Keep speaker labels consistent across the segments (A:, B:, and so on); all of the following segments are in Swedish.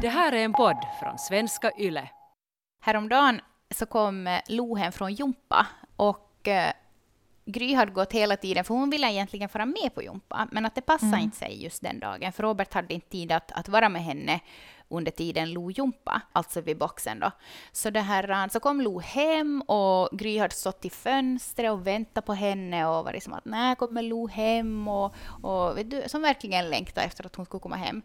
A: Det här är en podd från svenska YLE.
B: Häromdagen så kom eh, Lo hem från Jumpa och eh, Gry hade gått hela tiden, för hon ville egentligen vara med på Jumpa, men att det passade
C: Mm.
B: inte sig just den dagen, för Robert hade inte tid att, att vara med henne under tiden Lo Jumpa, alltså vid boxen då. Så, det här, eh, så kom Lo hem och Gry hade stått i fönstret och väntat på henne och varit som att när kommer Lo hem? Och, och vet du, som verkligen längtade efter att hon skulle komma hem.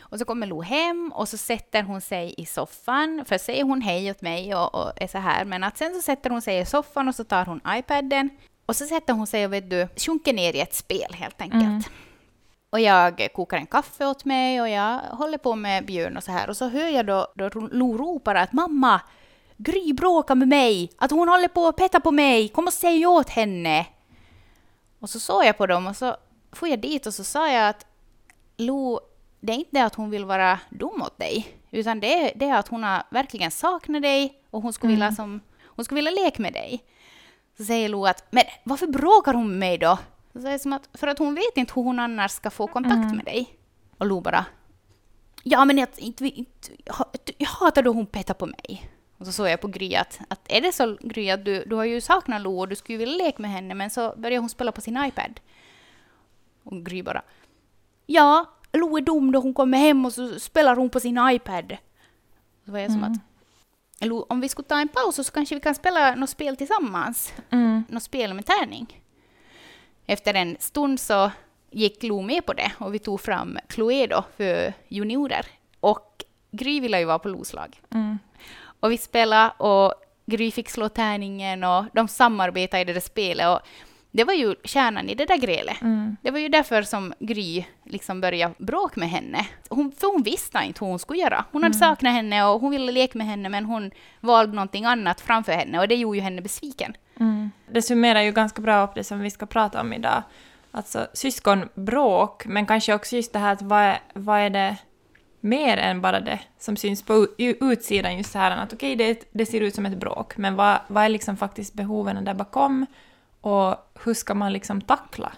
B: Och så kommer Lo hem och så sätter hon sig i soffan. För säger hon hej åt mig och, och är så här, men att sen så sätter hon sig i soffan och så tar hon iPaden och så sätter hon sig och vet du, sjunker ner i ett spel helt enkelt.
C: Mm.
B: Och jag kokar en kaffe åt mig och jag håller på med Björn och så här. Och så hör jag då, då Lo ropar att mamma, Gry bråkar med mig, att hon håller på att peta på mig, kom och säg åt henne. Och så såg jag på dem och så får jag dit och så sa jag att Lo, det är inte det att hon vill vara dum mot dig, utan det är, det är att hon har verkligen saknat dig och hon skulle, vilja, som, hon skulle vilja leka med dig. Så säger Lo att, men varför bråkar hon med mig då? Så säger jag som att, för att hon vet inte hur hon annars ska få kontakt med dig. Och Lo bara, ja men jag, inte, inte, jag, hatar då hon petar på mig. Och så såg jag på Gry att, att är det så Gry att du, du har ju saknat Lo och du skulle vilja leka med henne men så börjar hon spela på sin iPad. Och Gry bara, ja, Lo är dum då hon kommer hem och så spelar hon på sin iPad. Så var jag som att, Lo, om vi skulle ta en paus så kanske vi kan spela något spel tillsammans.
C: Mm.
B: Något spel med tärning. Efter en stund så gick Lo med på det och vi tog fram Cluedo för juniorer. Och Gry ville ju vara på Los lag.
C: Mm.
B: Och vi spelade och Gry fick slå tärningen och de samarbetade i det där spelet. Och det var ju kärnan i det där grälet.
C: Mm.
B: Det var ju därför som Gry liksom började bråka med henne. Hon, för hon visste inte hur hon skulle göra. Hon hade saknat henne och hon ville leka med henne men hon valde någonting annat framför henne och det gjorde ju henne besviken.
C: Mm. Det summerar ju ganska bra upp det som vi ska prata om idag. Alltså syskonbråk, men kanske också just det här att vad är, vad är det mer än bara det som syns på utsidan, just här att okej, det, det ser ut som ett bråk, men vad, vad är liksom faktiskt behoven där bakom och hur ska man liksom tackla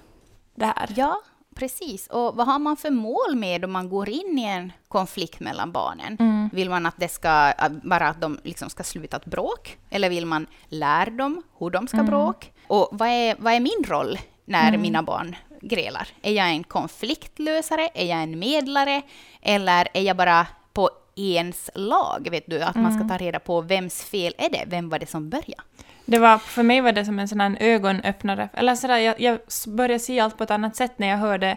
C: det här?
B: Ja, precis. Och vad har man för mål med om man går in i en konflikt mellan barnen?
C: Mm.
B: Vill man att det ska bara att de liksom ska sluta ett bråk? Eller vill man lära dem hur de ska bråka? Och vad är, vad är min roll när mina barn grälar? Är jag en konfliktlösare? Är jag en medlare? Eller är jag bara på ens lag? Vet du, att man ska ta reda på vems fel är det? Vem var det som började?
C: Det var, för mig var det som en sån här ögonöppnare. Eller sådär, jag, jag började se allt på ett annat sätt när jag hörde,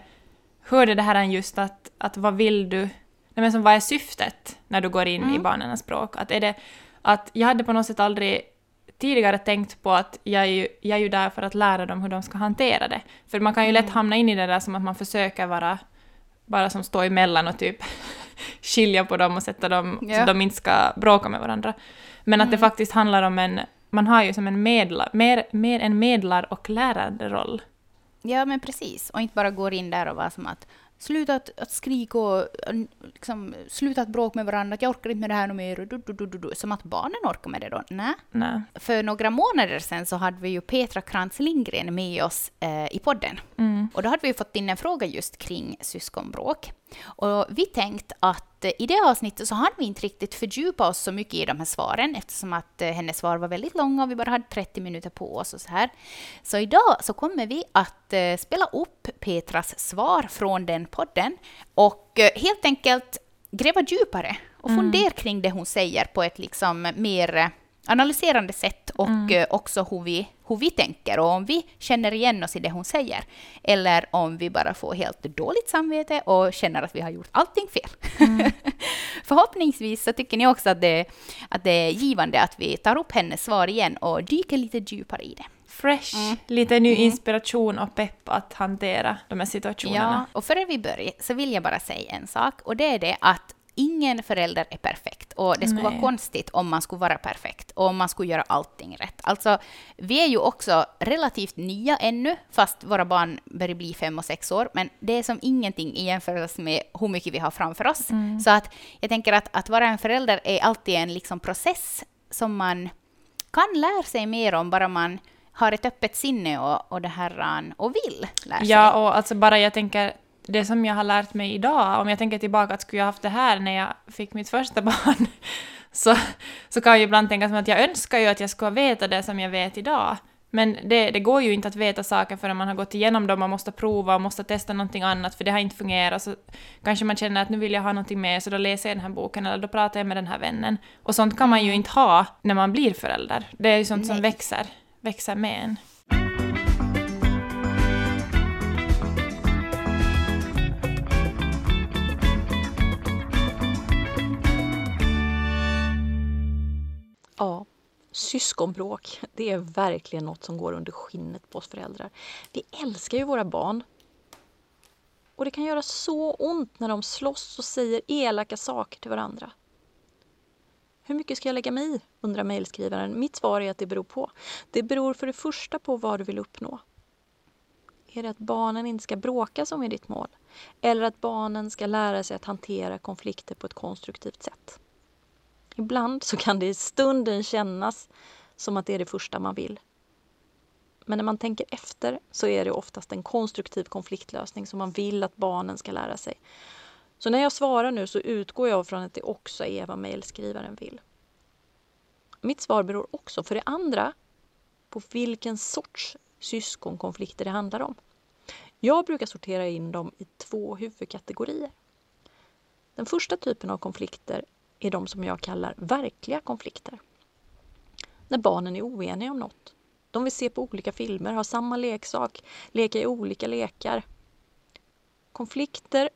C: hörde det här just att, att vad vill du... Nej, men som, vad är syftet när du går in i barnens språk? Att är det, att jag hade på något sätt aldrig tidigare tänkt på att jag är, ju, jag är ju där för att lära dem hur de ska hantera det. För man kan ju lätt hamna in i det där som att man försöker vara bara som stå emellan och typ skilja på dem och sätta dem så
B: Ja.
C: att de inte ska bråka med varandra. Men att det faktiskt handlar om en, man har ju som en medlar, mer, mer en medlar och lärande roll.
B: Ja, men precis. Och inte bara går in där och vara som att sluta att, att skrika och äh, liksom, sluta att bråka med varandra, att jag orkar inte med det här mer. Du, du, du, du, du. Som att barnen orkar med det då. Nej.
C: Nej.
B: För några månader sedan så hade vi ju Petra Krantz Lindgren med oss eh, i podden.
C: Mm.
B: Och då hade vi fått in en fråga just kring syskonbråk. Och vi tänkte att eh, i det avsnittet så hade vi inte riktigt fördjupat oss så mycket i de här svaren eftersom att eh, hennes svar var väldigt långa och vi bara hade 30 minuter på oss och så här. Så idag så kommer vi att eh, spela upp Petras svar från den podden och helt enkelt gräva djupare och fundera kring det hon säger på ett liksom mer analyserande sätt och eh, också hur vi, hur vi tänker och om vi känner igen oss i det hon säger. Eller om vi bara får helt dåligt samvete och känner att vi har gjort allting fel. Förhoppningsvis så tycker ni också att det, att det är givande att vi tar upp hennes svar igen och dyker lite djupare i det.
C: Fresh, lite ny inspiration och pepp att hantera de här situationerna.
B: Ja, och före vi börjar så vill jag bara säga en sak och det är det att ingen förälder är perfekt och det skulle vara
C: Nej.
B: konstigt om man skulle vara perfekt och om man skulle göra allting rätt. Alltså, vi är ju också relativt nya ännu, fast våra barn börjar bli fem och sex år, men det är som ingenting i jämförelse med hur mycket vi har framför oss. Så att jag tänker att, att vara en förälder är alltid en liksom process som man kan lära sig mer om, bara man har ett öppet sinne och, och det här och vill lära sig.
C: Ja, och alltså bara jag tänker det som jag har lärt mig idag, om jag tänker tillbaka att skulle jag haft det här när jag fick mitt första barn, så, så kan jag ibland tänka som att jag önskar ju att jag skulle veta det som jag vet idag. Men det, det går ju inte att veta saker förrän man har gått igenom dem, man måste prova och måste testa någonting annat för det har inte fungerat. Så kanske man känner att nu vill jag ha någonting mer så då läser jag den här boken eller då pratar jag med den här vännen. Och sånt kan man ju inte ha när man blir förälder. Det är ju sånt som
B: Nej.
C: växer, växer med en.
D: Ja, syskonbråk, det är verkligen något som går under skinnet på oss föräldrar. Vi älskar ju våra barn. Och det kan göra så ont när de slåss och säger elaka saker till varandra. Hur mycket ska jag lägga mig i? undrar mejlskrivaren. Mitt svar är att det beror på. Det beror för det första på vad du vill uppnå. Är det att barnen inte ska bråka som är ditt mål? Eller att barnen ska lära sig att hantera konflikter på ett konstruktivt sätt? Ibland så kan det i stunden kännas som att det är det första man vill. Men när man tänker efter så är det oftast en konstruktiv konfliktlösning som man vill att barnen ska lära sig. Så när jag svarar nu så utgår jag från att det också är vad mejlskrivaren vill. Mitt svar beror också för det andra på vilken sorts syskonkonflikter det handlar om. Jag brukar sortera in dem i två huvudkategorier. Den första typen av konflikter är de som jag kallar verkliga konflikter. När barnen är oeniga om något. De vill se på olika filmer, ha samma leksak, leka i olika lekar. Konflikter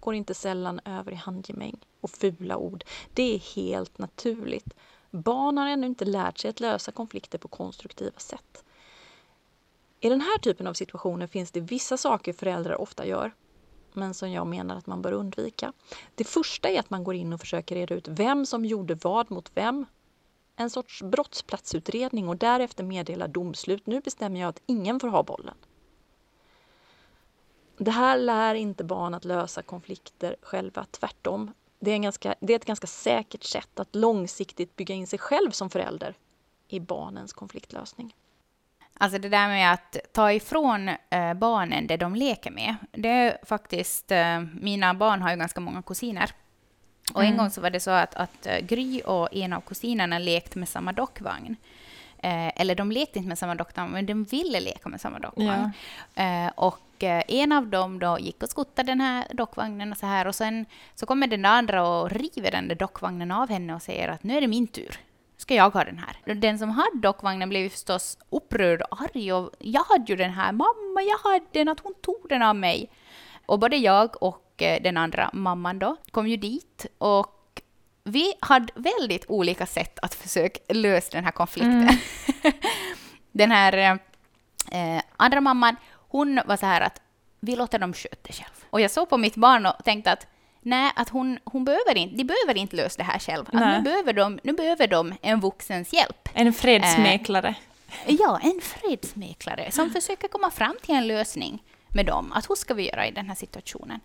D: går inte sällan över i handgemäng och fula ord. Det är helt naturligt. Barn har ännu inte lärt sig att lösa konflikter på konstruktiva sätt. I den här typen av situationer finns det vissa saker föräldrar ofta gör men som jag menar att man bör undvika. Det första är att man går in och försöker reda ut vem som gjorde vad mot vem. En sorts brottsplatsutredning och därefter meddela domslut. Nu bestämmer jag att ingen får ha bollen. Det här lär inte barn att lösa konflikter själva, tvärtom. Det är, en ganska, det är ett ganska säkert sätt att långsiktigt bygga in sig själv som förälder i barnens konfliktlösning.
B: Alltså det där med att ta ifrån eh, barnen det de leker med. Det är faktiskt, eh, mina barn har ju ganska många kusiner. Och en
C: Mm.
B: gång så var det så att, att eh, Gry och en av kusinerna lekte med samma dockvagn. Eh, eller de lekte inte med samma dockvagn, men de ville leka med samma dockvagn. Eh, och eh, en av dem då gick och skuttade den här dockvagnen och så här. Och sen så kommer den andra och river den där dockvagnen av henne och säger att nu är det min tur. Ska jag ha den här? Den som hade dockvagnen blev ju förstås upprörd och arg. Och jag hade ju den här. Mamma, jag hade den. Att hon tog den av mig. Och både jag och eh, den andra mamman då kom ju dit. Och vi hade väldigt olika sätt att försöka lösa den här konflikten. den här eh, andra mamman, hon var så här att vi låter dem sköta det själv. Och jag såg på mitt barn och tänkte att nej, att hon, hon behöver inte, de behöver inte lösa det här själv. Nu, behöver de, nu behöver de en vuxens hjälp.
C: En fredsmäklare.
B: Ja, en fredsmäklare som försöker komma fram till en lösning med dem. Att hur ska vi göra i den här situationen?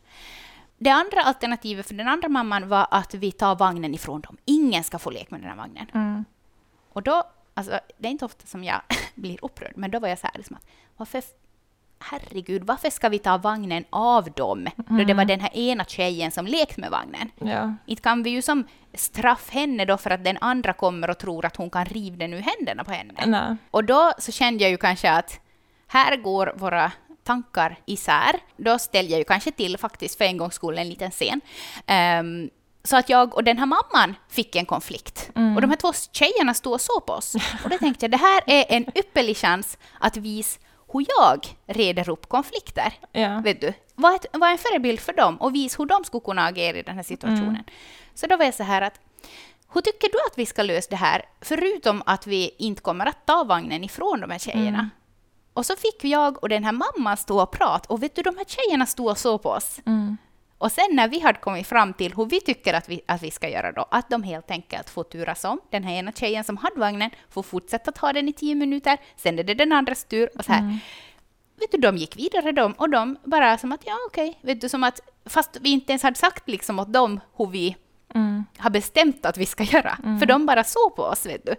B: Det andra alternativet för den andra mamman var att vi tar vagnen ifrån dem. Ingen ska få leka med den här vagnen.
C: Mm.
B: Och då, alltså, det är inte ofta som jag blir upprörd, men då var jag så här, liksom att, varför, herregud, varför ska vi ta vagnen av dem? Då det var den här ena tjejen som lekte med vagnen.
C: Ja.
B: Inte kan vi ju som straff henne då för att den andra kommer och tror att hon kan riva den ur händerna på henne.
C: Nej.
B: Och då så kände jag ju kanske att här går våra tankar isär. Då ställde jag ju kanske till faktiskt för en gångs skull en liten scen. Ehm, så att jag och den här mamman fick en konflikt. Och de här två tjejerna stod och såg på oss. Och då tänkte jag, det här är en ypperlig chans att visa hur jag reder upp konflikter.
C: Ja.
B: Vet du? Var, ett, var en förebild för dem och visa hur de skulle kunna agera i den här situationen. Så då var jag så här att, hur tycker du att vi ska lösa det här? Förutom att vi inte kommer att ta vagnen ifrån de här tjejerna. Och så fick jag och den här mamman stå och prata och vet du, de här tjejerna stod och såg på oss.
C: Mm.
B: Och sen när vi hade kommit fram till hur vi tycker att vi, att vi ska göra då, att de helt enkelt får turas om. Den här ena tjejen som hade vagnen får fortsätta ta den i tio minuter, sen är det den andras tur och så här. Vet du, de gick vidare de, och de bara som att ja okej, vet du, som att fast vi inte ens hade sagt liksom åt dem hur vi
C: Mm.
B: har bestämt att vi ska göra. För de bara såg på oss, vet du.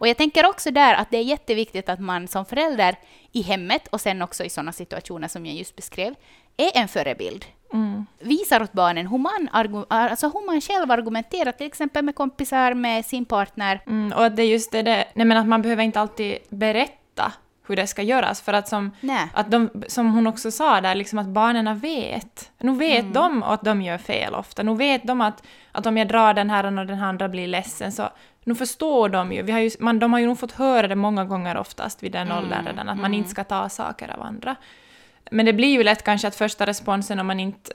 B: Och jag tänker också där att det är jätteviktigt att man som förälder i hemmet och sen också i sådana situationer som jag just beskrev, är en förebild.
C: Mm.
B: Visar åt barnen hur man, alltså hur man själv argumenterar, till exempel med kompisar, med sin partner.
C: Mm, och att det är just det, det nej men att man behöver inte alltid berätta hur det ska göras, för att som,
B: Nej.
C: att de, som hon också sa där, liksom att barnen vet. Nu vet
B: Mm.
C: de att de gör fel ofta. Nu vet de att, att om jag drar den här och den andra blir ledsen, så nu förstår de ju. Vi har ju man, de har ju nog fått höra det många gånger oftast vid den
B: Mm,
C: åldern redan, att man inte ska ta saker av andra. Men det blir ju lätt kanske att första responsen om man inte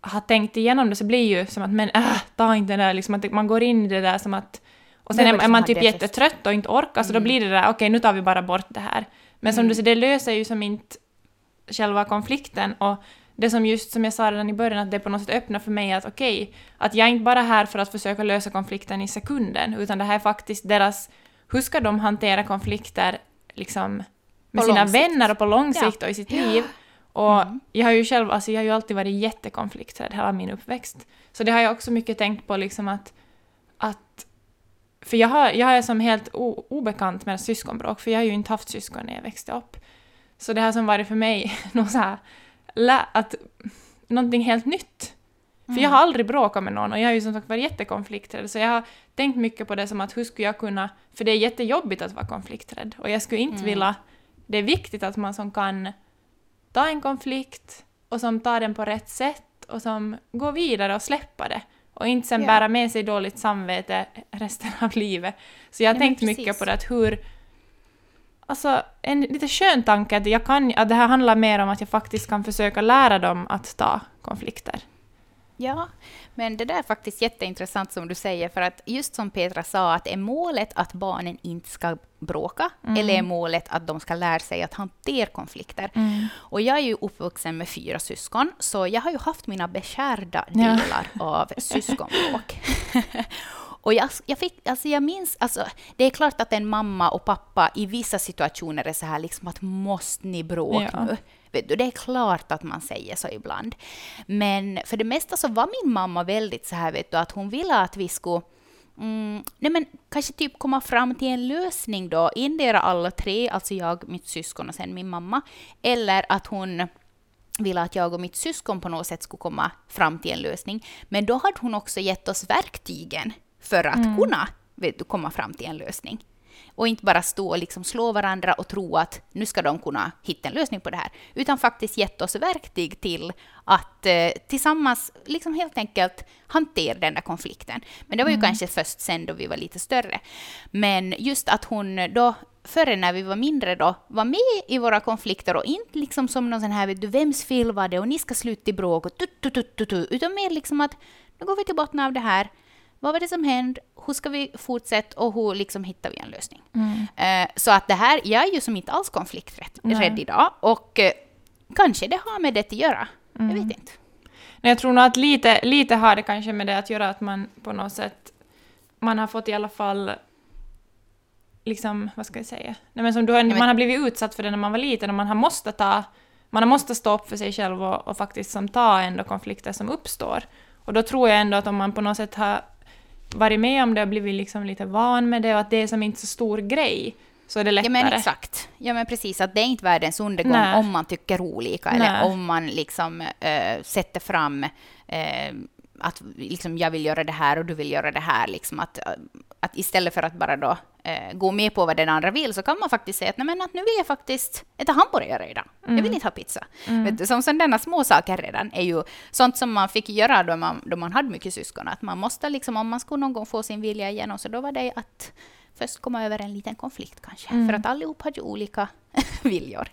C: har tänkt igenom det så blir ju som att men äh, ta inte det där, liksom att man går in i det där som att och sen är, är man typ jättetrött och inte orkar så då blir det där okej nu tar vi bara bort det här. Men som du säger, det löser ju som inte själva konflikten och det som just som jag sa redan i början att det på något sätt öppnar för mig att okej, att jag är inte bara här för att försöka lösa konflikten i sekunden utan det här är faktiskt deras, hur ska de hantera konflikter liksom med
B: På
C: sina vänner och på lång
B: Ja.
C: sikt och i sitt liv. Och jag har ju själv, alltså jag har ju alltid varit jättekonflikträdd hela min uppväxt. Så det har jag också mycket tänkt på liksom att, att för jag, har, jag är som helt o, obekant med syskonbråk, för jag har ju inte haft syskon när jag växte upp. Så det har som varit för mig något så här, att, någonting helt nytt. För jag har aldrig bråkat med någon och jag har ju som sagt varit jättekonflikträdd, så jag har tänkt mycket på det som att hur skulle jag kunna, för det är jättejobbigt att vara konflikträdd och jag skulle inte vilja, det är viktigt att man som kan ta en konflikt och som tar den på rätt sätt och som går vidare och släppa det. Och inte sen
B: Ja.
C: bära med sig dåligt samvete resten av livet. Så jag har
B: Nej,
C: tänkt mycket på det, att hur... Alltså, en lite skön tanke att, jag kan, att det här handlar mer om att jag faktiskt kan försöka lära dem att ta konflikter.
B: Ja, men det där är faktiskt jätteintressant som du säger, för att just som Petra sa, att är målet att barnen inte ska bråka, eller är målet att de ska lära sig att hantera konflikter? Och jag är ju uppvuxen med fyra syskon, så jag har ju haft mina beskärda
C: Ja.
B: delar av syskonbråk. Och jag, jag, fick, alltså jag minns, alltså, det är klart att en mamma och pappa i vissa situationer är så här liksom att måste ni bråka
C: Ja.
B: nu? Vet du, det är klart att man säger så ibland. Men för det mesta så var min mamma väldigt så här, vet du, att hon ville att vi skulle Mm, nej men kanske typ komma fram till en lösning då, endera alla tre, alltså jag, mitt syskon och sen min mamma, eller att hon ville att jag och mitt syskon på något sätt skulle komma fram till en lösning. Men då hade hon också gett oss verktygen för att kunna vet du, komma fram till en lösning. Och inte bara stå och liksom slå varandra och tro att nu ska de kunna hitta en lösning på det här. Utan faktiskt gett oss verktyg till att eh, tillsammans liksom helt enkelt hantera den där konflikten. Men det var ju kanske först sen då vi var lite större. Men just att hon då, före när vi var mindre då, var med i våra konflikter och inte liksom som någon sån här, vet du, vems fel var det och ni ska sluta i bråk och tut, tut, tut, tut, utan mer liksom att nu går vi till botten av det här. Vad var det som hände? Hur ska vi fortsätta och hur liksom hittar vi en lösning? Eh, så att det här, jag är ju som inte alls konflikträdd rädd idag och eh, kanske det har med det att göra. Jag vet inte.
C: Nej, Jag tror nog att lite, lite har det kanske med det att göra att man på något sätt, man har fått i alla fall liksom, vad ska jag säga? Nej, men som du har, man har blivit utsatt för det när man var liten och man har måste ta, man har måste stå upp för sig själv och, och faktiskt som ta ändå konflikter som uppstår. Och då tror jag ändå att om man på något sätt har varit med om det och blivit liksom lite van med det och att det är som inte så stor grej, så är det
B: Ja
C: lättare.
B: men exakt. Ja men precis, att det är inte världens undergång
C: Nej.
B: om man tycker olika eller
C: Nej.
B: om man liksom eh, sätter fram eh, att liksom, jag vill göra det här och du vill göra det här. Liksom att, eh, att istället för att bara då eh, gå med på vad den andra vill så kan man faktiskt säga att, nej, men att nu vill jag faktiskt äta hamburgare idag. Jag vill inte ha pizza. Vet du, som sådana små saker redan är ju sånt som man fick göra då man, då man hade mycket syskon. Att man måste liksom, om man skulle någon gång få sin vilja igenom så då var det att först komma över en liten konflikt kanske. För att allihop hade ju olika viljor.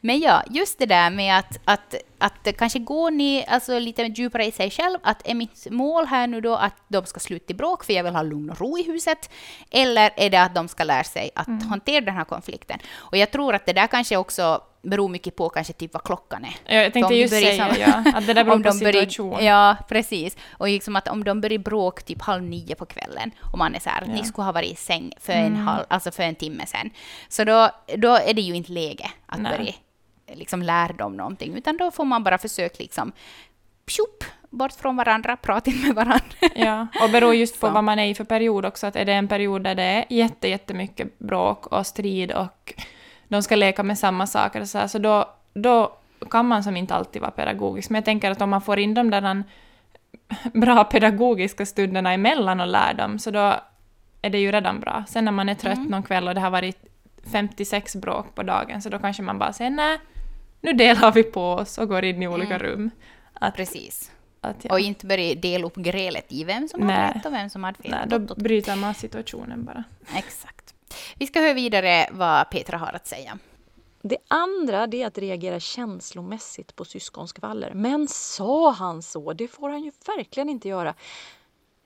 B: Men ja, just det där med att, att, att kanske gå ni, alltså lite djupare i sig själv. Att är mitt mål här nu då att de ska sluta i bråk för jag vill ha lugn och ro i huset? Eller är det att de ska lära sig att hantera den här konflikten? Och jag tror att det där kanske också beror mycket på kanske typ vad klockan är.
C: Jag tänkte just säga
B: sam-
C: ja, att det där beror på situation.
B: Ja, precis. Och liksom att om de börjar bråk typ halv nio på kvällen och man är så här
C: Ja.
B: ni skulle ha varit i säng för en, halv, alltså för en timme sen. Så då, då är det ju inte läge att
C: Nej.
B: börja liksom lära dem någonting, utan då får man bara försöka liksom pjup, bort från varandra, prata med varandra.
C: Ja, och beror just på
B: Så.
C: vad man är i för period också. Att är det en period där det är jätte, jättemycket bråk och strid och de ska leka med samma saker och så här, så då, då kan man som inte alltid vara pedagogisk. Men jag tänker att om man får in de där bra pedagogiska stunderna emellan och lär dem, så då är det ju redan bra. Sen när man är trött
B: Mm.
C: någon kväll och det har varit 56 bråk på dagen, så då kanske man bara säger nej, nu delar vi på oss och går in i olika
B: Mm.
C: rum. Att,
B: Precis.
C: att, ja.
B: Och inte börja dela upp grälet i vem som
C: Nej.
B: har rätt och vem som har fel.
C: nej, då bryter man situationen bara.
B: Exakt. Vi ska höra vidare vad Petra har att säga.
D: Det andra det är att reagera känslomässigt på syskonskvaller. Men sa han så? Det får han ju verkligen inte göra.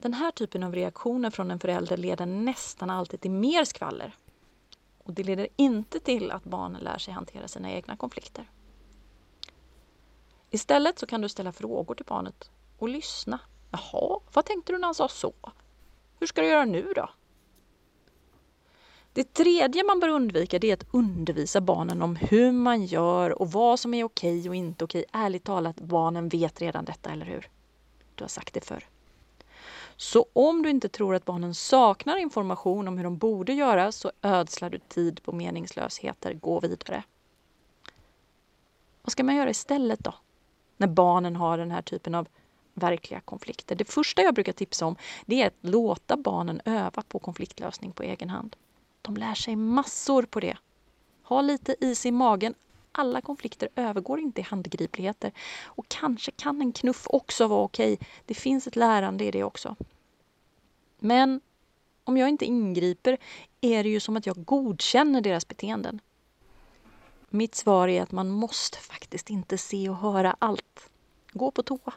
D: Den här typen av reaktioner från en förälder leder nästan alltid till mer skvaller. Och det leder inte till att barnen lär sig hantera sina egna konflikter. Istället så kan du ställa frågor till barnet och lyssna. Jaha, vad tänkte du när han sa så? Hur ska du göra nu då? Det tredje man bör undvika det är att undervisa barnen om hur man gör och vad som är okej och inte okej. Ärligt talat, barnen vet redan detta, eller hur? Du har sagt det förr. Så om du inte tror att barnen saknar information om hur de borde göra så ödslar du tid på meningslösheter. Gå vidare. Vad ska man göra istället då? När barnen har den här typen av verkliga konflikter. Det första jag brukar tipsa om det är att låta barnen öva på konfliktlösning på egen hand. De lär sig massor på det. Ha lite is i magen. Alla konflikter övergår inte i handgripligheter. Och kanske kan en knuff också vara okej. Det finns ett lärande i det också. Men om jag inte ingriper är det ju som att jag godkänner deras beteenden. Mitt svar är att man måste faktiskt inte se och höra allt. Gå på toa.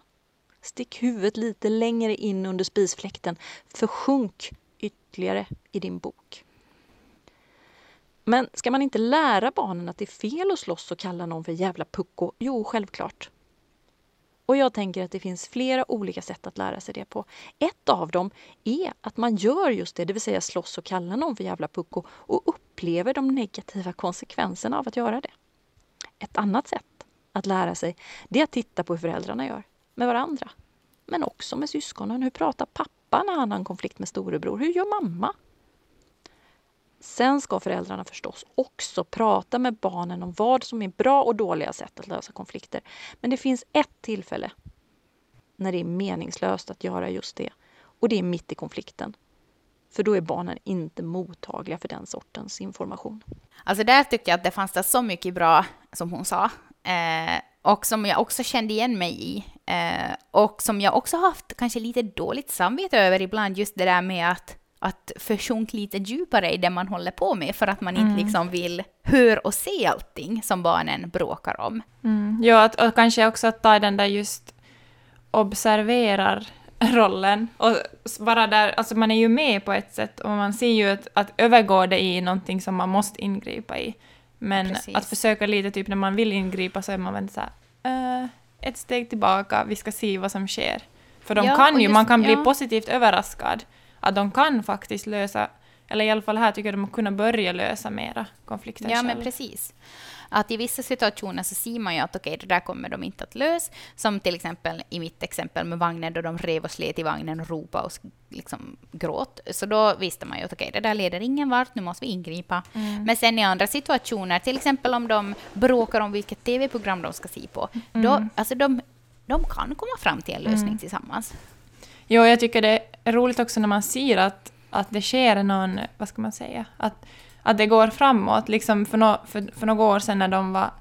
D: Stick huvudet lite längre in under spisfläkten. Försjunk ytterligare i din bok. Men ska man inte lära barnen att det är fel att slåss och kalla någon för jävla pucko? Jo, självklart. Och jag tänker att det finns flera olika sätt att lära sig det på. Ett av dem är att man gör just det, det vill säga slåss och kalla någon för jävla pucko och upplever de negativa konsekvenserna av att göra det. Ett annat sätt att lära sig, det är att titta på hur föräldrarna gör med varandra. Men också med syskonen. Hur pratar pappa när han har en konflikt med storebror? Hur gör mamma? Sen ska föräldrarna förstås också prata med barnen om vad som är bra och dåliga sätt att lösa konflikter. Men det finns ett tillfälle när det är meningslöst att göra just det. Och det är mitt i konflikten. För då är barnen inte mottagliga för den sortens information.
B: Alltså där tycker jag att det fanns det så mycket bra, som hon sa, eh, och som jag också kände igen mig i. Eh, och som jag också haft kanske lite dåligt samvete över ibland, just det där med att, att försjunka lite djupare i det man håller på med, för att man inte liksom vill höra och se allting som barnen bråkar om.
C: Mm. Ja, att, och kanske också att ta den där just observerar-rollen. Och s- vara där, alltså man är ju med på ett sätt och man ser ju att, att övergår det i någonting som man måste ingripa i. Men
B: Precis.
C: att försöka lite, typ när man vill ingripa så är man väl såhär, uh, ett steg tillbaka, vi ska se vad som sker. För de
B: Ja,
C: kan
B: och
C: ju,
B: just-
C: man kan bli
B: ja.
C: positivt överraskad. Att de kan faktiskt lösa, eller i alla fall här tycker jag de har kunnat börja lösa mera konflikter
B: Ja,
C: själv.
B: men precis. Att i vissa situationer så ser man ju att okej, det där kommer de inte att lösa. Som till exempel i mitt exempel med vagnen då de rev och slet i vagnen och ropade och liksom gråt. Så då visste man ju att okej, det där leder ingen vart, nu måste vi ingripa. Men sen i andra situationer, till exempel om de bråkar om vilket tv-program de ska se på, då, alltså de, de kan komma fram till en lösning tillsammans.
C: Jo, jag tycker det är roligt också när man ser att, att det sker någon, vad ska man säga, att, att det går framåt. Liksom för, no, för, för några år sedan när de var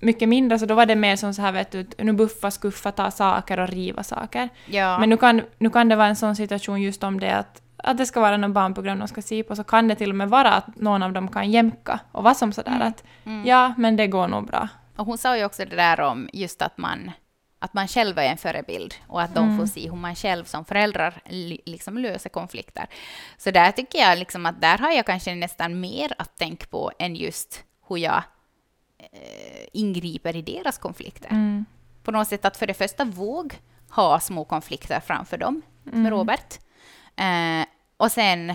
C: mycket mindre, så då var det mer som så här, vet du, nu buffa, skuffa, ta saker och riva saker.
B: Ja.
C: Men nu kan, nu kan det vara en sån situation just om det att, att det ska vara något barnprogram de ska se på, så kan det till och med vara att någon av dem kan jämka och vara som sådär att ja, men det går nog bra.
B: Och hon sa ju också det där om just att man, att man själv är en förebild och att de får se hur man själv som föräldrar li, liksom löser konflikter. Så där tycker jag liksom att där har jag kanske nästan mer att tänka på än just hur jag eh, ingriper i deras konflikter.
C: Mm.
B: På något sätt att för det första våg ha små konflikter framför dem med Robert. Eh, och sen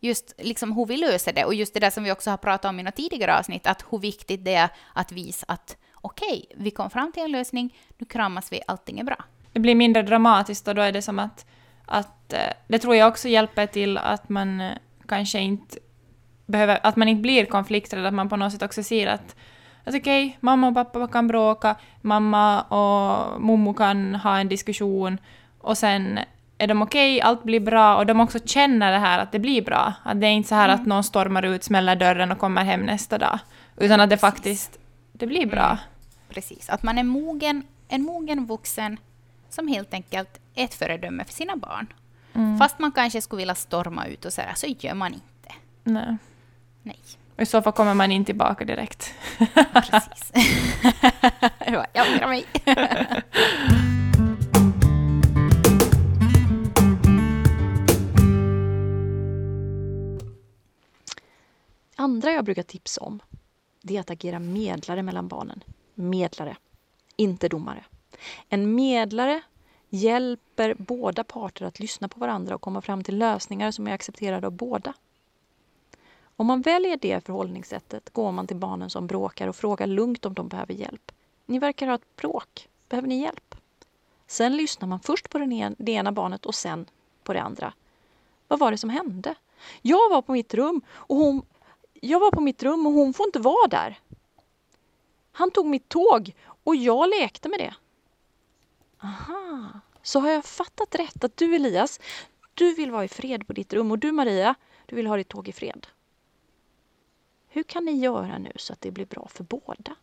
B: just liksom hur vi löser det och just det där som vi också har pratat om i något tidigare avsnitt, att hur viktigt det är att visa att okej, vi kom fram till en lösning, nu kramas vi, allting är bra.
C: det blir mindre dramatiskt och då är det som att, att eh, det tror jag också hjälper till att man eh, kanske inte behöver, att man inte blir konflikträdd, att man på något sätt också ser att, Att okej, okay, mamma och pappa kan bråka, mamma och mommo kan ha en diskussion och sen är de okej, okay, allt blir bra och de också känner det här att det blir bra. Att det är inte så här mm. att någon stormar ut, smäller dörren och kommer hem nästa dag. Utan att det Precis. faktiskt det blir bra. Mm.
B: Precis, att man är mogen, en mogen vuxen som helt enkelt är ett föredöme för sina barn. Mm. Fast man kanske skulle vilja storma ut och säga så gör man inte.
C: Nej.
B: Nej.
C: Och I så fall kommer man in tillbaka direkt.
B: Precis. jag ångrar mig.
D: andra jag brukar tipsa om det är att agera medlare mellan barnen. Medlare, inte domare. En medlare hjälper båda parter att lyssna på varandra och komma fram till lösningar som är accepterade av båda. Om man väljer det förhållningssättet går man till barnen som bråkar och frågar lugnt om de behöver hjälp. Ni verkar ha ett bråk. Behöver ni hjälp? Sen lyssnar man först på det ena barnet och sen på det andra. Vad var det som hände? Jag var på mitt rum och hon jag var på mitt rum och hon får inte vara där. Han tog mitt tåg och jag lekte med det. Aha, så har jag fattat rätt att du Elias, du vill vara i fred på ditt rum och du Maria, du vill ha ditt tåg i fred. Hur kan ni göra nu så att det blir bra för båda?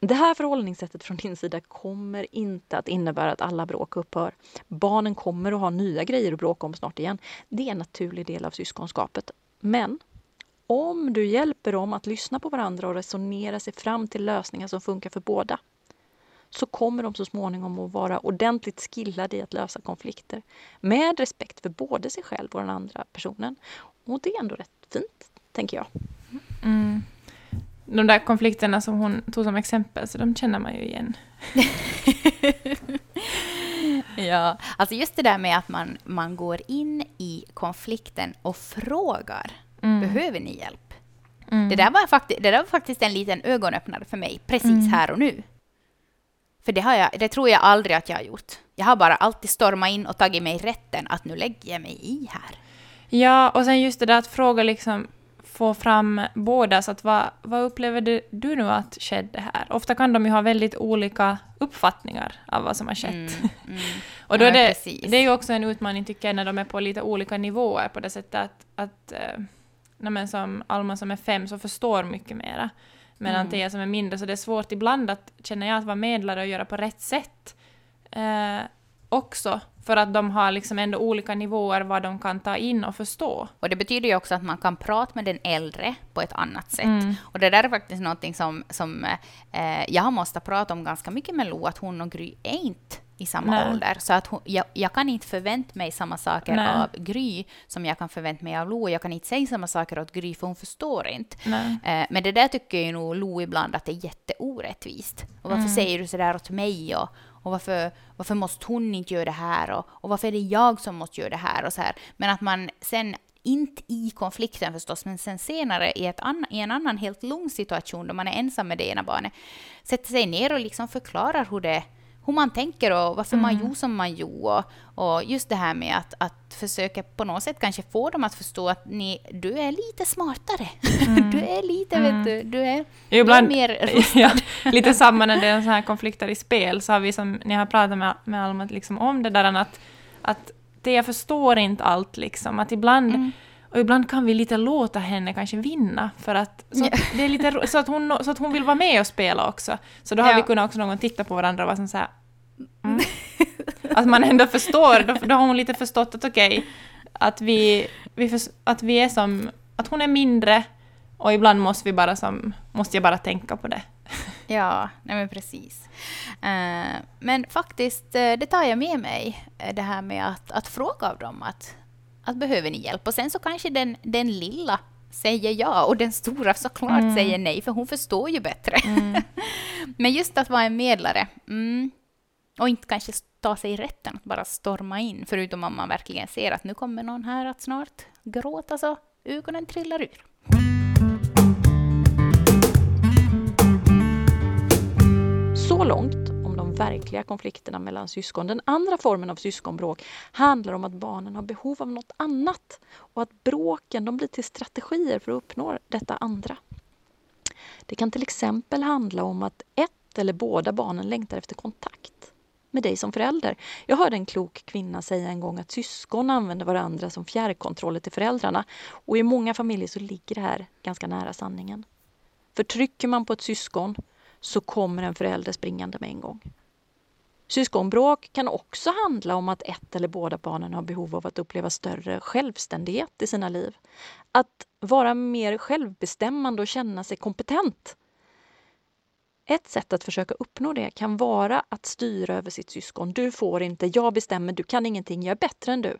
D: Det här förhållningssättet från din sida kommer inte att innebära att alla bråk upphör. Barnen kommer att ha nya grejer att bråka om snart igen. Det är en naturlig del av syskonskapet. Men om du hjälper dem att lyssna på varandra och resonera sig fram till lösningar som funkar för båda så kommer de så småningom att vara ordentligt skillade i att lösa konflikter med respekt för både sig själv och den andra personen. Och det är ändå rätt fint, tänker jag.
C: Mm de där konflikterna som hon tog som exempel, så de känner man ju igen.
B: ja, alltså just det där med att man, man går in i konflikten och frågar, mm. behöver ni hjälp? Mm. Det, där var fakti det där var faktiskt en liten ögonöppnare för mig, precis mm. här och nu. För det, har jag, det tror jag aldrig att jag har gjort. Jag har bara alltid stormat in och tagit mig rätten att nu lägger jag mig i här.
C: Ja, och sen just det där att fråga liksom få fram båda, så att vad, vad upplever du, du nu att skedde här? Ofta kan de ju ha väldigt olika uppfattningar av vad som har skett. Mm, mm. och då ja, är det, det är ju också en utmaning tycker jag när de är på lite olika nivåer på det sättet att, att äh, som Alma som är fem så förstår mycket mera. Medan mm. Thea som är mindre, så det är svårt ibland att, känner jag, att vara medlare och göra på rätt sätt. Eh, också, för att de har liksom ändå olika nivåer vad de kan ta in och förstå.
B: Och det betyder ju också att man kan prata med den äldre på ett annat sätt. Mm. Och det där är faktiskt någonting som, som eh, jag måste prata om ganska mycket med Lo, att hon och Gry är inte i samma Nej. ålder. Så att hon, jag, jag, kan inte förvänta mig samma saker Nej. av Gry som jag kan förvänta mig av Lo. Jag kan inte säga samma saker åt Gry för hon förstår inte. Eh, men det där tycker ju nog Lo ibland att det är jätteorättvist. Och varför mm. säger du sådär åt mig? Och, och varför, varför måste hon inte göra det här? Och, och varför är det jag som måste göra det här? Och så här. Men att man sen inte i konflikten förstås, men sen senare i, anna, i en annan helt lugn situation då man är ensam med det ena barnet, sätter sig ner och liksom förklarar hur det hur man tänker och varför mm. man gjorde som man gjorde. Och, just det här med att, att försöka på något sätt kanske få dem att förstå att ni, du är lite smartare. Mm. du är lite, mm. vet du, du är,
C: Ibland,
B: du är mer rustad. ja,
C: lite samma när det är så här konflikter i spel, så har vi som ni har pratat med, med Alma liksom om det där att, att det jag förstår inte allt liksom, att ibland mm. Och ibland kan vi lite låta henne kanske vinna, för att, så, att det är lite, så, att hon, så att hon vill vara med och spela också. Så då har ja. vi kunnat också någon titta på varandra och vara så här... Mm. att man ändå förstår, då, då har hon lite förstått att okej, okay, att, vi, vi för, att vi är som... Att hon är mindre och ibland måste, vi bara som, måste jag bara tänka på det.
B: Ja, nej men precis. Uh, men faktiskt, eh, det tar jag med mig, eh, det här med att, att fråga av dem att att behöver ni hjälp? Och sen så kanske den, den lilla säger ja och den stora såklart mm. säger nej, för hon förstår ju bättre. Mm. Men just att vara en medlare mm, och inte kanske ta sig rätten att bara storma in, förutom om man verkligen ser att nu kommer någon här att snart gråta så ögonen trillar ur.
D: Så långt verkliga konflikterna mellan syskon. Den andra formen av syskonbråk handlar om att barnen har behov av något annat och att bråken de blir till strategier för att uppnå detta andra. Det kan till exempel handla om att ett eller båda barnen längtar efter kontakt med dig som förälder. Jag hörde en klok kvinna säga en gång att syskon använder varandra som fjärrkontroller till föräldrarna och i många familjer så ligger det här ganska nära sanningen. För trycker man på ett syskon så kommer en förälder springande med en gång. Syskonbråk kan också handla om att ett eller båda barnen har behov av att uppleva större självständighet i sina liv. Att vara mer självbestämmande och känna sig kompetent. Ett sätt att försöka uppnå det kan vara att styra över sitt syskon. Du får inte, jag bestämmer, du kan ingenting, jag är bättre än du.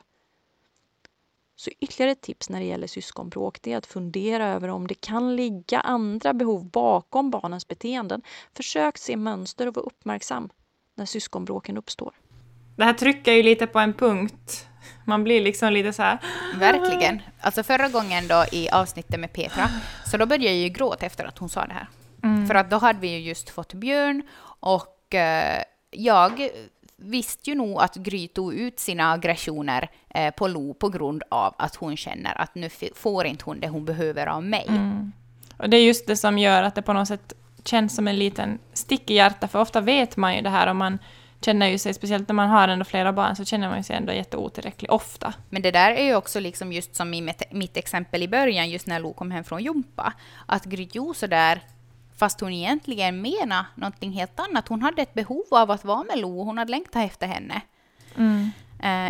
D: Så ytterligare ett tips när det gäller syskonbråk det är att fundera över om det kan ligga andra behov bakom barnens beteenden. Försök se mönster och vara uppmärksam när syskonbråken uppstår.
C: Det här trycker ju lite på en punkt. Man blir liksom lite så här...
B: Verkligen. Alltså förra gången då i avsnittet med Petra, så då började jag ju gråta efter att hon sa det här.
C: Mm.
B: För att då hade vi ju just fått Björn och eh, jag visste ju nog att Gry tog ut sina aggressioner eh, på Lo på grund av att hon känner att nu får inte hon det hon behöver av mig.
C: Mm. Och det är just det som gör att det på något sätt känns som en liten stick i hjärtat, för ofta vet man ju det här och man känner ju sig, speciellt när man har ändå flera barn, så känner man ju sig ändå jätteotillräcklig, ofta.
B: Men det där är ju också liksom just som i mitt, exempel i början, just när Lo kom hem från Jumpa, att Gry gjorde sådär fast hon egentligen menar någonting helt annat. Hon hade ett behov av att vara med Lo, hon hade längtat efter henne. Eh,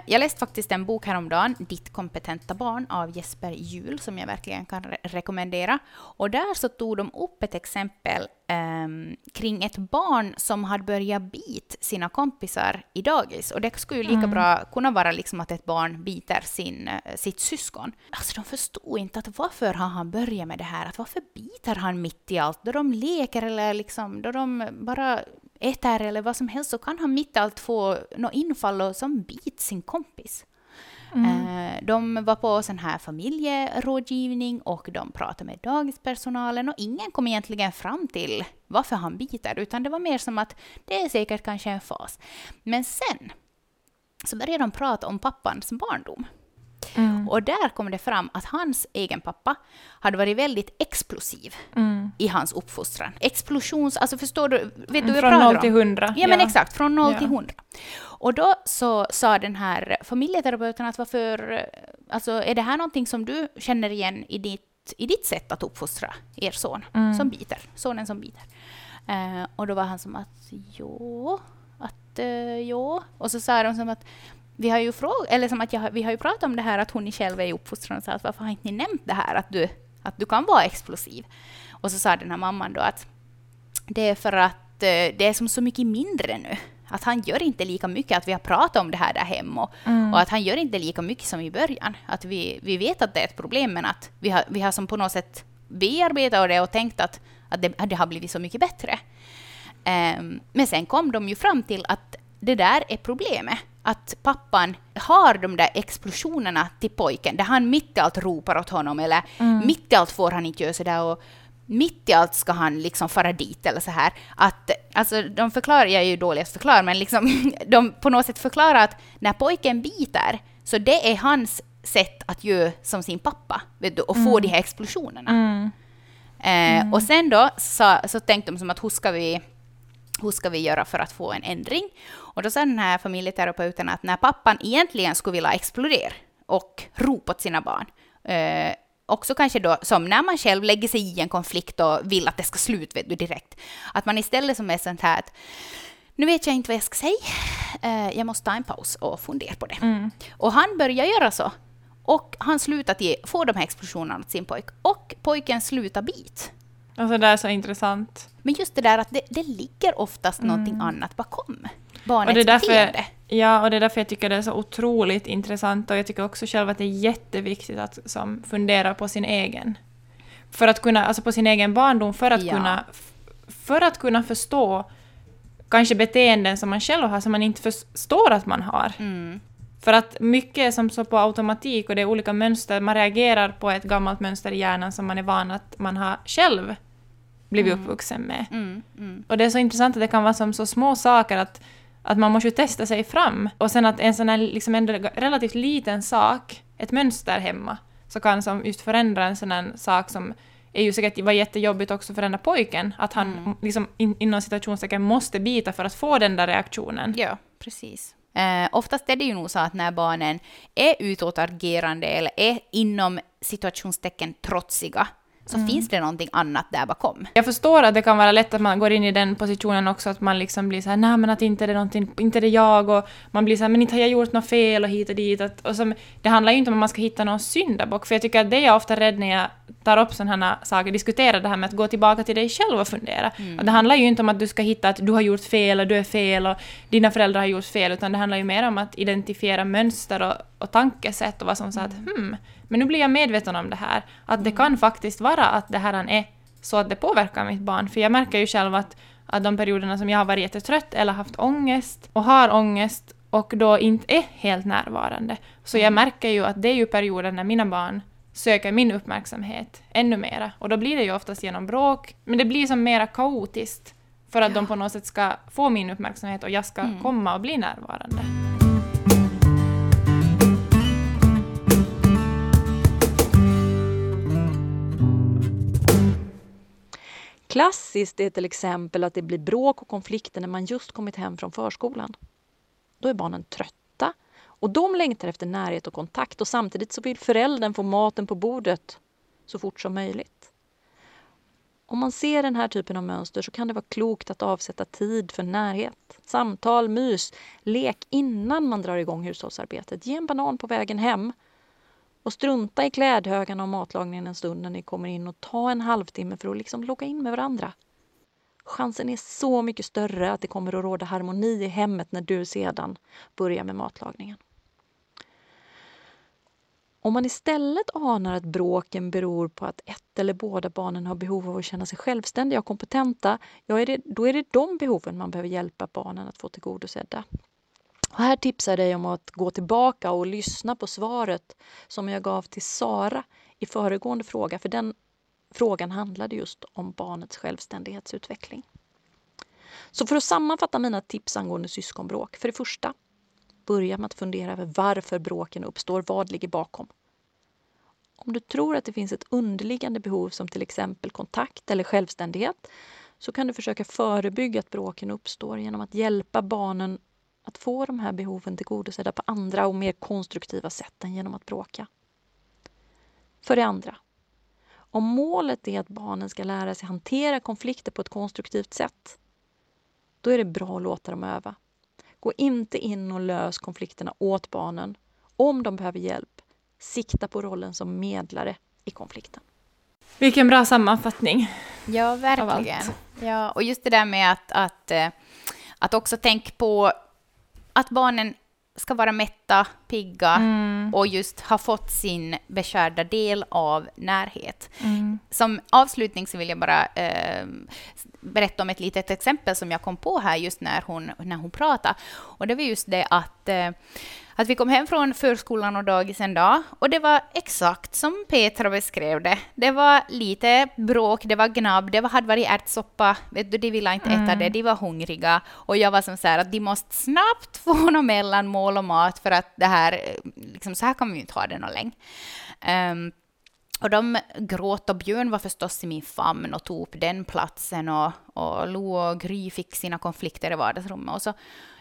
B: Jag läste faktiskt en bok häromdagen, Ditt kompetenta barn av Jesper Juhl, som jag verkligen kan re rekommendera. Och där så tog de upp ett exempel ehm, kring ett barn som hade börjat bita sina kompisar i dagis. Och det skulle ju lika bra kunna vara liksom att ett barn biter sin, eh, sitt syskon. Alltså de förstod inte att varför har han börjat med det här? Att varför biter han mitt i allt? Då de leker eller liksom, då de bara äter eller vad som helst så kan han mitt i allt få något infall och som bit sin kompis. Eh, De var på sån här familjerådgivning och de pratade med dagispersonalen och ingen kom egentligen fram till varför han biter utan det var mer som att det är säkert kanske en fas. Men sen så började de prata om pappans barndom.
C: Mm.
B: Och där kom det fram att hans egen pappa hade varit väldigt explosiv
C: Mm.
B: i hans uppfostran. Explosions... Alltså förstår du? Vet du
C: Från
B: pratar
C: 0
B: om?
C: till 100.
B: Ja, men exakt, från 0
C: Ja.
B: till 100. Och då så sa den här familjeterapeuten att varför, alltså är det här någonting som du känner igen i ditt, i ditt sätt att uppfostra er son
C: Mm.
B: som biter, sonen som biter? Eh, och då var han som att jo, att eh, jo. Och så sa de som att vi har ju fråg eller som att jag, vi har ju pratat om det här att hon själv är i uppfostran och sa att varför har inte ni nämnt det här att du, att du kan vara explosiv? Och så sa den här mamman då att det är för att eh, det är som så mycket mindre nu. Att han gör inte lika mycket, att vi har pratat om det här där hemma. Och,
C: Mm.
B: och att han gör inte lika mycket som i början. Att vi, vi vet att det är ett problem, men att vi har, vi har som på något sätt bearbetat det och tänkt att, att det, att det har blivit så mycket bättre. Ehm, men sen kom de ju fram till att det där är problemet. Att pappan har de där explosionerna till pojken, där han mitt i allt ropar åt honom, eller mitt i allt får han inte göra sådär, och mitt i allt ska han liksom fara dit eller så här. Att, alltså, de förklarar, jag är ju dålig att förklara, men liksom, de på något sätt förklarar att när pojken biter, så det är hans sätt att göra som sin pappa, vet du, och få de här explosionerna.
C: Mm.
B: Eh, Och sen då så, så tänkte de som att hur ska, vi, hur ska vi göra för att få en ändring? Och då sa den här familjeterapeuten att när pappan egentligen skulle vilja explodera och ropa åt sina barn, eh, också kanske då som när man själv lägger sig i en konflikt och vill att det ska slut vet du, direkt, att man istället som är sånt här att nu vet jag inte vad jag ska säga, eh, jag måste ta en paus och fundera på det.
C: Mm.
B: Och han börjar göra så. Och han slutar ge, få de här explosionerna till sin pojk. Och pojken slutar bit.
C: Alltså det är så intressant.
B: Men just det där att det, det ligger oftast någonting annat bakom
C: Mm. Och
B: barnets
C: det är därför,
B: beteende.
C: ja, och det är därför jag tycker det är så otroligt intressant och jag tycker också själv att det är jätteviktigt att som, fundera på sin egen. För att kunna, alltså på sin egen barndom, för att,
B: Ja.
C: kunna, för att kunna förstå kanske beteenden som man själv har som man inte förstår att man har.
B: Mm.
C: För att mycket är som så på automatik och det är olika mönster, man reagerar på ett gammalt mönster i hjärnan som man är van att man har själv blivit uppvuxen med.
B: Mm, mm.
C: Och det är så intressant att det kan vara som så små saker att, att man måste ju testa sig fram. Och sen att en sån här liksom en relativt liten sak, ett mönster hemma, så kan som just förändra en sån här sak som är ju säkert var jättejobbigt också för den där pojken, att han
B: Mm.
C: liksom in, inom citationstecken måste bita för att få den där reaktionen.
B: Ja, precis. Eh, oftast är det ju nog så att när barnen är utåtagerande eller är inom situationstecken trotsiga, så finns det någonting annat där bakom.
C: Jag förstår att det kan vara lätt att man går in i den positionen också, att man liksom blir så här, nej men att inte det är någonting, inte det är jag och man blir så här, men inte har jag gjort något fel och hit och dit. Att, och som, det handlar ju inte om att man ska hitta någon syndabock, för jag tycker att det är jag ofta rädd när jag tar upp sådana här saker, diskuterar det här med att gå tillbaka till dig själv och fundera. Att det handlar ju inte om att du ska hitta att du har gjort fel och du är fel och dina föräldrar har gjort fel, utan det handlar ju mer om att identifiera mönster och, och tankesätt och vara som så att hmm, men nu blir jag medveten om det här. Att det kan faktiskt vara att det här är så att det påverkar mitt barn. För jag märker ju själv att, att de perioderna som jag har varit jättetrött eller haft ångest och har ångest och då inte är helt närvarande. Så jag märker ju att det är ju perioder när mina barn söker min uppmärksamhet ännu mera. Och då blir det ju oftast genom bråk, men det blir som mera kaotiskt för att de på något sätt ska få min uppmärksamhet och jag ska komma och bli närvarande.
D: Klassiskt är till exempel att det blir bråk och konflikter när man just kommit hem från förskolan. Då är barnen trötta och de längtar efter närhet och kontakt och samtidigt så vill föräldern få maten på bordet så fort som möjligt. Om man ser den här typen av mönster så kan det vara klokt att avsätta tid för närhet, samtal, mys, lek innan man drar igång hushållsarbetet. Ge en banan på vägen hem och strunta i klädhögarna och matlagningen en stund när ni kommer in och ta en halvtimme för att liksom logga in med varandra. Chansen är så mycket större att det kommer att råda harmoni i hemmet när du sedan börjar med matlagningen. Om man istället anar att bråken beror på att ett eller båda barnen har behov av att känna sig självständiga och kompetenta, ja, är det, då är det de behoven man behöver hjälpa barnen att få tillgodosedda. Och här tipsar jag dig om att gå tillbaka och lyssna på svaret som jag gav till Sara i föregående fråga, för den frågan handlade just om barnets självständighetsutveckling. Så för att sammanfatta mina tips angående syskonbråk. För det första, börja med att fundera över varför bråken uppstår. Vad ligger bakom? Om du tror att det finns ett underliggande behov som till exempel kontakt eller självständighet så kan du försöka förebygga att bråken uppstår genom att hjälpa barnen att få de här behoven tillgodosedda på andra och mer konstruktiva sätt än genom att bråka. För det andra, om målet är att barnen ska lära sig hantera konflikter på ett konstruktivt sätt, då är det bra att låta dem öva. Gå inte in och lös konflikterna åt barnen. Om de behöver hjälp, sikta på rollen som medlare i konflikten.
C: Vilken bra sammanfattning.
B: Ja, verkligen. Ja, och just det där med att, att, eh, att också tänka på att barnen ska vara mätta, pigga och just ha fått sin beskärda del av närhet. Som avslutning så vill jag bara eh, berätta om ett litet exempel som jag kom på här just när hon, när hon pratade. Och det var just det att, eh, att vi kom hem från förskolan och dagis en dag och det var exakt som Petra beskrev det. Det var lite bråk, det var gnabb, det var, hade varit ärtsoppa, vet du, de ville inte äta det, de var hungriga och jag var som så här att de måste snabbt få något mellanmål och mat för att det här, eh, liksom så här kan vi ju inte ha det någon länge. Ehm, och de gråt och Björn var förstås i min famn och tog upp den platsen och, och Lo och Gry fick sina konflikter i vardagsrummet. Och så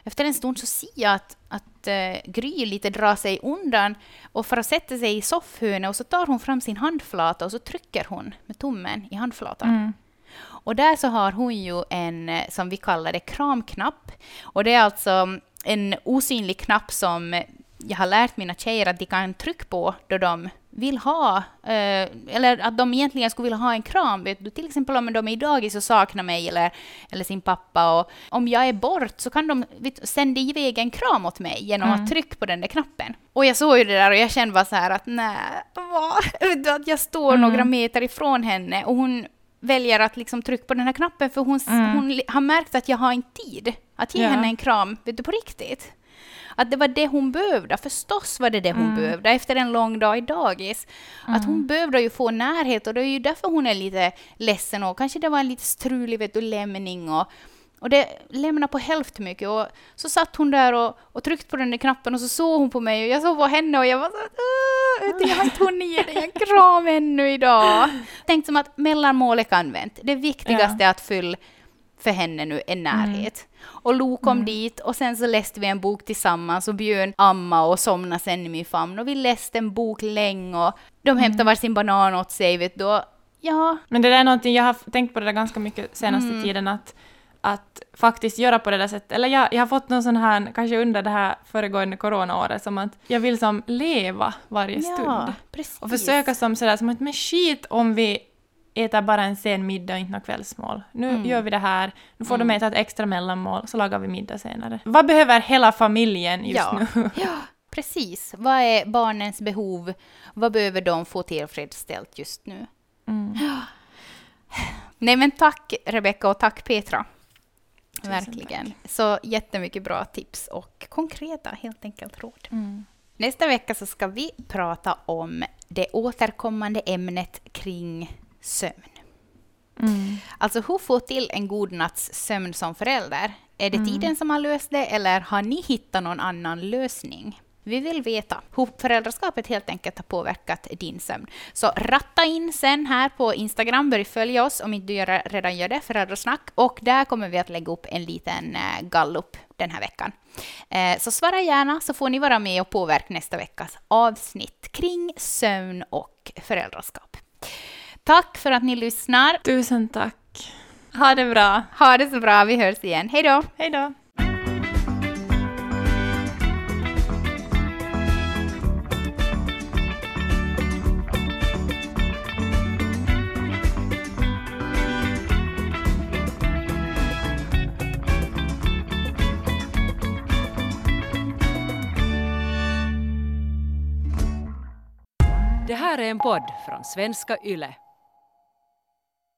B: efter en stund så ser jag att, att uh, Gry lite drar sig undan och för att sätta sig i soffhörnet och så tar hon fram sin handflata och så trycker hon med tummen i handflatan. Och där så har hon ju en, eh, som vi kallar det, kramknapp. Och det är alltså en osynlig knapp som jag har lärt mina tjejer att de kan trycka på då de vill ha, eh, eller att de egentligen skulle vilja ha en kram. Vet du? Till exempel om de är i dagis och saknar mig eller, eller sin pappa. Och om jag är bort så kan de vet, sända iväg en kram åt mig genom att trycka på den där knappen. Och jag såg ju det där och jag kände bara så här att nej, vad? Att jag står några meter ifrån henne och hon väljer att liksom trycka på den här knappen för hon, hon li- har märkt att jag har inte tid att ge
C: Ja.
B: henne en kram, vet du, på riktigt. Att det var det hon behövde, förstås var det det hon behövde efter en lång dag i dagis. Att hon behövde ju få närhet och det är ju därför hon är lite ledsen och kanske det var en lite strulig vet du, lämning och, och det lämnade på hälften mycket och så satt hon där och, och tryckte på den där knappen och så såg hon på mig och jag såg på henne och jag var så jag har inte hunnit ge dig en kram ännu idag. Tänk som att mellanmålet använt. Det viktigaste är att fylla för henne nu är närhet. Och Lo kom dit och sen så läste vi en bok tillsammans och Björn amma och somnade sen i min famn och vi läste en bok länge och de hämtade varsin banan åt sig vet du. Ja,
C: Men det där är någonting, jag har tänkt på det där ganska mycket senaste tiden, att, att faktiskt göra på det där sättet. Eller jag, jag har fått någon sån här, kanske under det här föregående coronaåret, som att jag vill som leva varje
B: ja
C: stund.
B: precis.
C: Och försöka som sådär, som att men skit om vi äter bara en sen middag och inte något kvällsmål. Nu
B: Mm.
C: gör vi det här, nu får de äta ett extra mellanmål, så lagar vi middag senare. Vad behöver hela familjen just
B: Ja.
C: nu?
B: Ja, precis. Vad är barnens behov? Vad behöver de få tillfredsställt just nu?
C: Mm.
B: Nej men tack Rebecka och tack Petra.
C: Tusen
B: Verkligen. Så jättemycket bra tips och konkreta helt enkelt råd.
C: Mm.
B: Nästa vecka så ska vi prata om det återkommande ämnet kring sömn.
C: Mm.
B: Alltså hur få till en god natts sömn som förälder? Är det tiden som har löst det eller har ni hittat någon annan lösning? Vi vill veta hur föräldraskapet helt enkelt har påverkat din sömn. Så ratta in sen här på Instagram, börja följa oss om inte du gör, redan gör det, föräldrasnack. Och där kommer vi att lägga upp en liten eh, gallup den här veckan. Eh, Så svara gärna så får ni vara med och påverka nästa veckas avsnitt kring sömn och föräldraskap. Tack för att ni lyssnar.
C: Tusen tack. Ha det bra.
B: Ha det så bra, vi hörs igen. Hej då!
C: Hej då.
A: Det här är en podd från svenska YLE.